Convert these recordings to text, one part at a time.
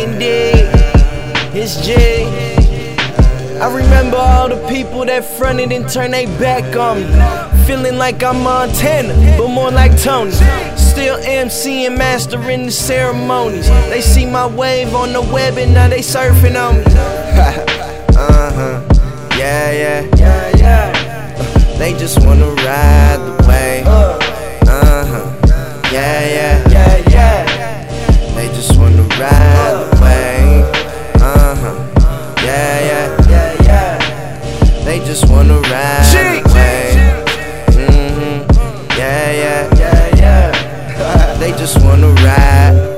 Indeed, it's G. I remember all the people that fronted and turned their back on me. Feeling like I'm Montana, but more like Tony. Still MC and mastering the ceremonies. They see my wave on the web and now they surfing on me. uh huh. Yeah, yeah. Yeah, yeah. They just wanna ride just wanna ride wave. Mm-hmm. Yeah, yeah, yeah, yeah. They just wanna ride.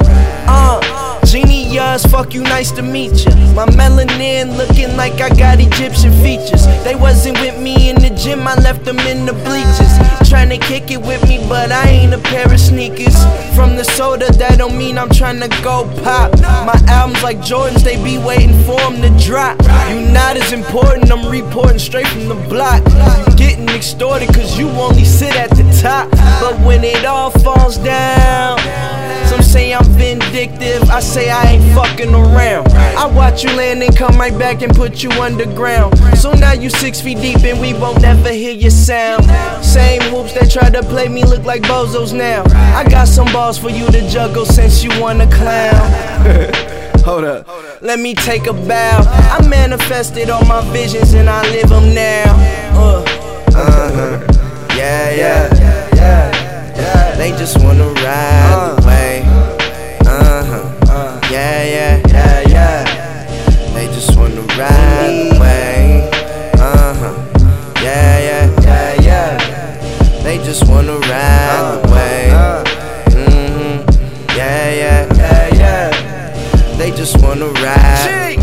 Uh, genius, fuck you, nice to meet ya. My melanin looking like I got Egyptian features. They wasn't with me in the I left them in the bleachers. Trying to kick it with me, but I ain't a pair of sneakers. From the soda, that don't mean I'm trying to go pop. My albums like Jordans, they be waiting for them to drop. You not as important, I'm reporting straight from the block. Getting extorted cause you only sit at the top. But when it all falls down, some say I'm vindictive, I say I ain't fucking around. I watch you land and come right back and put you underground. So now you six feet deep and we won't never hear your sound. Same whoops that try to play me look like bozos now. I got some balls for you to juggle since you wanna clown. Hold up. Let me take a bow. I manifested all my visions and I live them now. Uh, uh-huh. Yeah, yeah, yeah, yeah. They just wanna ride They just wanna ride the. Uh huh. Yeah, yeah, yeah, yeah. They just wanna ride the wave. Mm-hmm. Yeah, yeah, yeah, yeah. They just wanna ride.